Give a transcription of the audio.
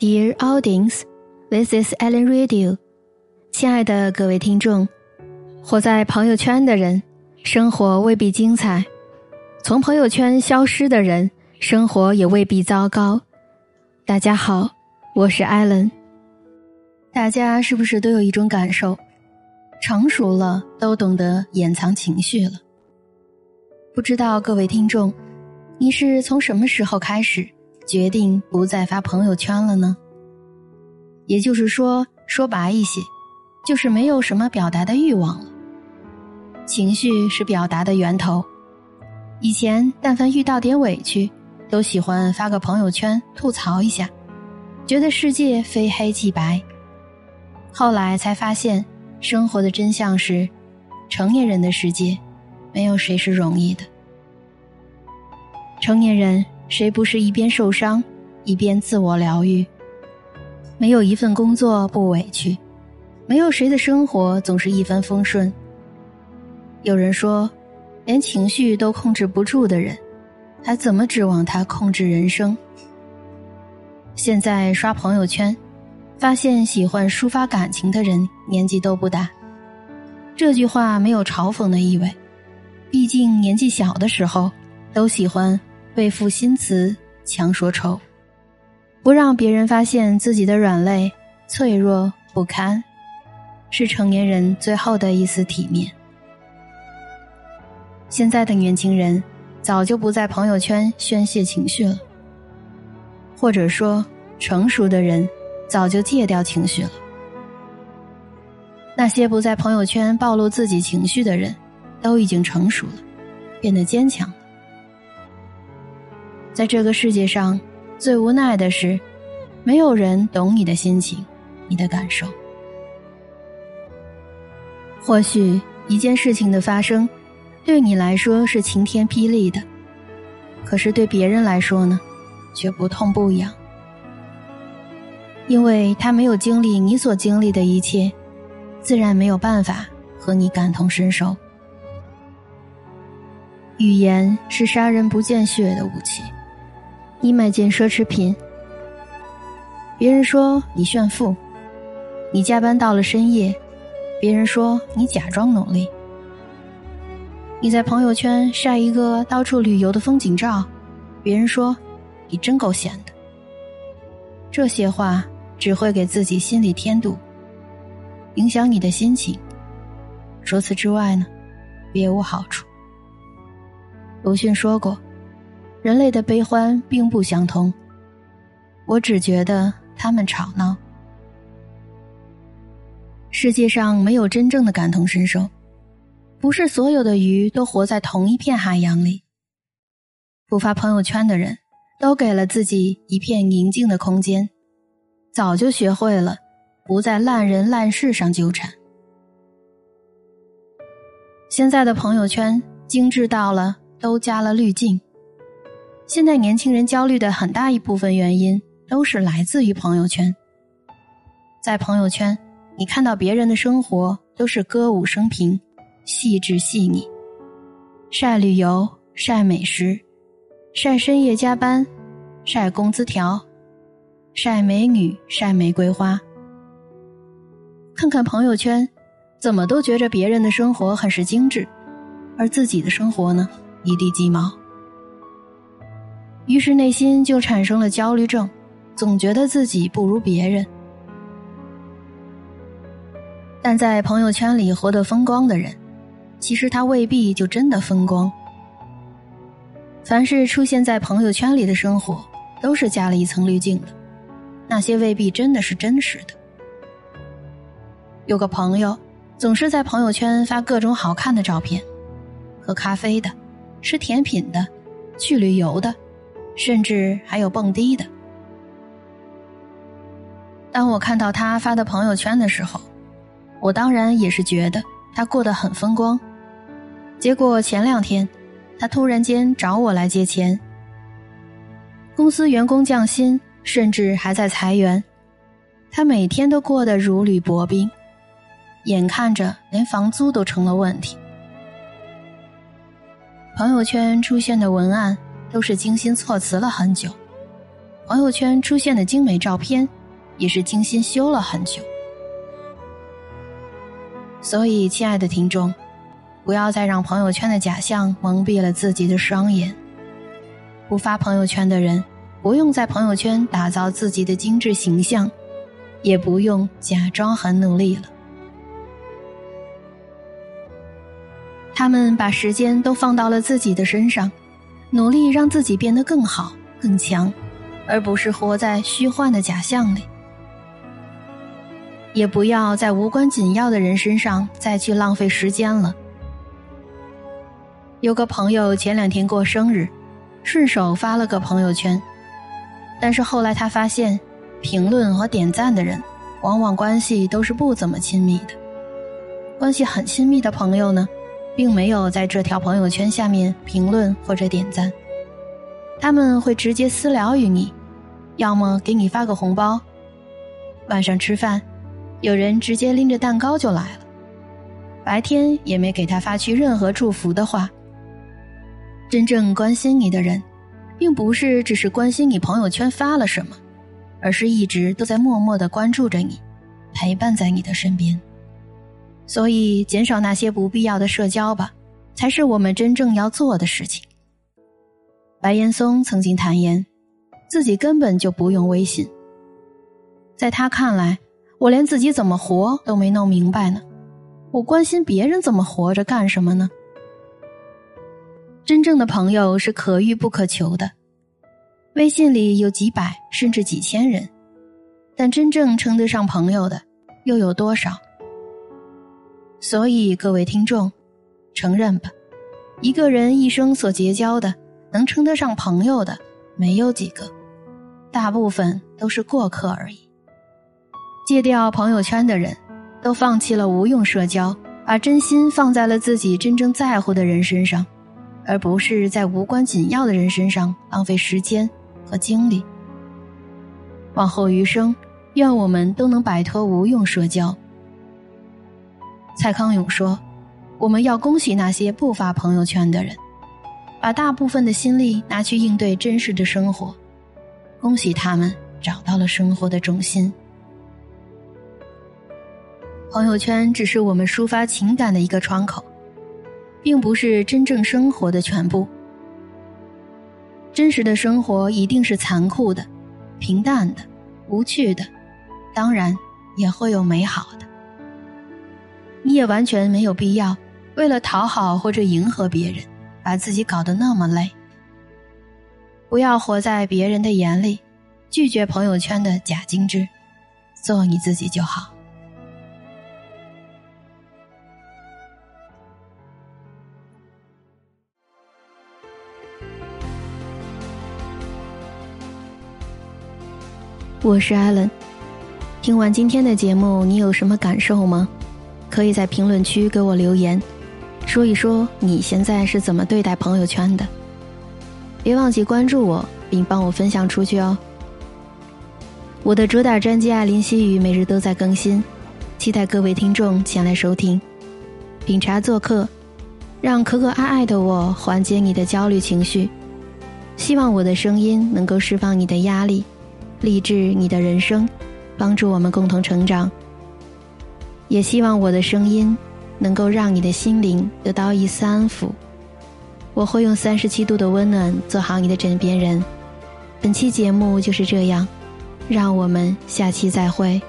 Dear audience, this is Ellen Radio。亲爱的各位听众，活在朋友圈的人，生活未必精彩；从朋友圈消失的人，生活也未必糟糕。大家好，我是艾伦。大家是不是都有一种感受？成熟了，都懂得掩藏情绪了。不知道各位听众，你是从什么时候开始决定不再发朋友圈了呢？也就是说，说白一些，就是没有什么表达的欲望了。情绪是表达的源头。以前但凡遇到点委屈，都喜欢发个朋友圈吐槽一下，觉得世界非黑即白。后来才发现，生活的真相是，成年人的世界。没有谁是容易的。成年人谁不是一边受伤，一边自我疗愈？没有一份工作不委屈，没有谁的生活总是一帆风顺。有人说，连情绪都控制不住的人，还怎么指望他控制人生？现在刷朋友圈，发现喜欢抒发感情的人年纪都不大。这句话没有嘲讽的意味。毕竟年纪小的时候，都喜欢背负新词强说愁，不让别人发现自己的软肋、脆弱不堪，是成年人最后的一丝体面。现在的年轻人早就不在朋友圈宣泄情绪了，或者说，成熟的人早就戒掉情绪了。那些不在朋友圈暴露自己情绪的人。都已经成熟了，变得坚强。在这个世界上，最无奈的是，没有人懂你的心情，你的感受。或许一件事情的发生，对你来说是晴天霹雳的，可是对别人来说呢，却不痛不痒，因为他没有经历你所经历的一切，自然没有办法和你感同身受。语言是杀人不见血的武器。你买件奢侈品，别人说你炫富；你加班到了深夜，别人说你假装努力；你在朋友圈晒一个到处旅游的风景照，别人说你真够闲的。这些话只会给自己心里添堵，影响你的心情。除此之外呢，别无好处。鲁迅说过：“人类的悲欢并不相通。”我只觉得他们吵闹。世界上没有真正的感同身受，不是所有的鱼都活在同一片海洋里。不发朋友圈的人，都给了自己一片宁静的空间，早就学会了不在烂人烂事上纠缠。现在的朋友圈精致到了。都加了滤镜。现在年轻人焦虑的很大一部分原因，都是来自于朋友圈。在朋友圈，你看到别人的生活都是歌舞升平、细致细腻，晒旅游、晒美食、晒深夜加班、晒工资条、晒美女、晒玫瑰花。看看朋友圈，怎么都觉着别人的生活很是精致，而自己的生活呢？一地鸡毛，于是内心就产生了焦虑症，总觉得自己不如别人。但在朋友圈里活得风光的人，其实他未必就真的风光。凡是出现在朋友圈里的生活，都是加了一层滤镜的，那些未必真的是真实的。有个朋友，总是在朋友圈发各种好看的照片，喝咖啡的。吃甜品的，去旅游的，甚至还有蹦迪的。当我看到他发的朋友圈的时候，我当然也是觉得他过得很风光。结果前两天，他突然间找我来借钱，公司员工降薪，甚至还在裁员，他每天都过得如履薄冰，眼看着连房租都成了问题。朋友圈出现的文案都是精心措辞了很久，朋友圈出现的精美照片，也是精心修了很久。所以，亲爱的听众，不要再让朋友圈的假象蒙蔽了自己的双眼。不发朋友圈的人，不用在朋友圈打造自己的精致形象，也不用假装很努力了。他们把时间都放到了自己的身上，努力让自己变得更好、更强，而不是活在虚幻的假象里。也不要在无关紧要的人身上再去浪费时间了。有个朋友前两天过生日，顺手发了个朋友圈，但是后来他发现，评论和点赞的人，往往关系都是不怎么亲密的。关系很亲密的朋友呢，并没有在这条朋友圈下面评论或者点赞，他们会直接私聊于你，要么给你发个红包，晚上吃饭。有人直接拎着蛋糕就来了，白天也没给他发去任何祝福的话。真正关心你的人，并不是只是关心你朋友圈发了什么，而是一直都在默默的关注着你，陪伴在你的身边。所以，减少那些不必要的社交吧，才是我们真正要做的事情。白岩松曾经坦言，自己根本就不用微信，在他看来。我连自己怎么活都没弄明白呢，我关心别人怎么活着干什么呢？真正的朋友是可遇不可求的，微信里有几百甚至几千人，但真正称得上朋友的又有多少？所以各位听众，承认吧，一个人一生所结交的能称得上朋友的没有几个，大部分都是过客而已。戒掉朋友圈的人，都放弃了无用社交，把真心放在了自己真正在乎的人身上，而不是在无关紧要的人身上浪费时间和精力。往后余生，愿我们都能摆脱无用社交。蔡康永说：“我们要恭喜那些不发朋友圈的人，把大部分的心力拿去应对真实的生活，恭喜他们找到了生活的重心。”朋友圈只是我们抒发情感的一个窗口，并不是真正生活的全部。真实的生活一定是残酷的、平淡的、无趣的，当然也会有美好的。你也完全没有必要为了讨好或者迎合别人，把自己搞得那么累。不要活在别人的眼里，拒绝朋友圈的假精致，做你自己就好。我是艾伦，听完今天的节目，你有什么感受吗？可以在评论区给我留言，说一说你现在是怎么对待朋友圈的。别忘记关注我，并帮我分享出去哦。我的主打专辑《爱林西语》每日都在更新，期待各位听众前来收听。品茶做客，让可可爱爱的我缓解你的焦虑情绪。希望我的声音能够释放你的压力。励志你的人生，帮助我们共同成长。也希望我的声音能够让你的心灵得到一丝安抚。我会用三十七度的温暖做好你的枕边人。本期节目就是这样，让我们下期再会。